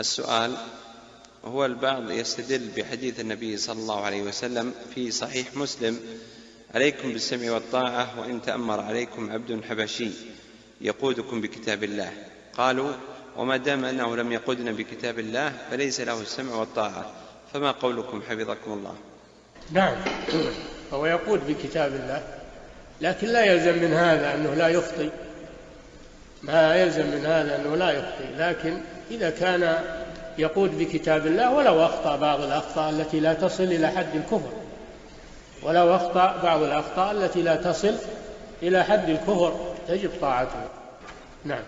السؤال هو البعض يستدل بحديث النبي صلى الله عليه وسلم في صحيح مسلم عليكم بالسمع والطاعة وإن تأمر عليكم عبد حبشي يقودكم بكتاب الله. قالوا وما دام أنه لم يقودنا بكتاب الله فليس له السمع والطاعة فما قولكم حفظكم الله؟ نعم هو يقود بكتاب الله لكن لا يلزم من هذا أنه لا يخطي ما يلزم من هذا أنه لا يخطي لكن إذا كان يقود بكتاب الله ولو أخطأ بعض الأخطاء التي لا تصل إلى حد الكفر. ولو أخطأ بعض الأخطاء التي لا تصل إلى حد الكفر تجب طاعته. نعم.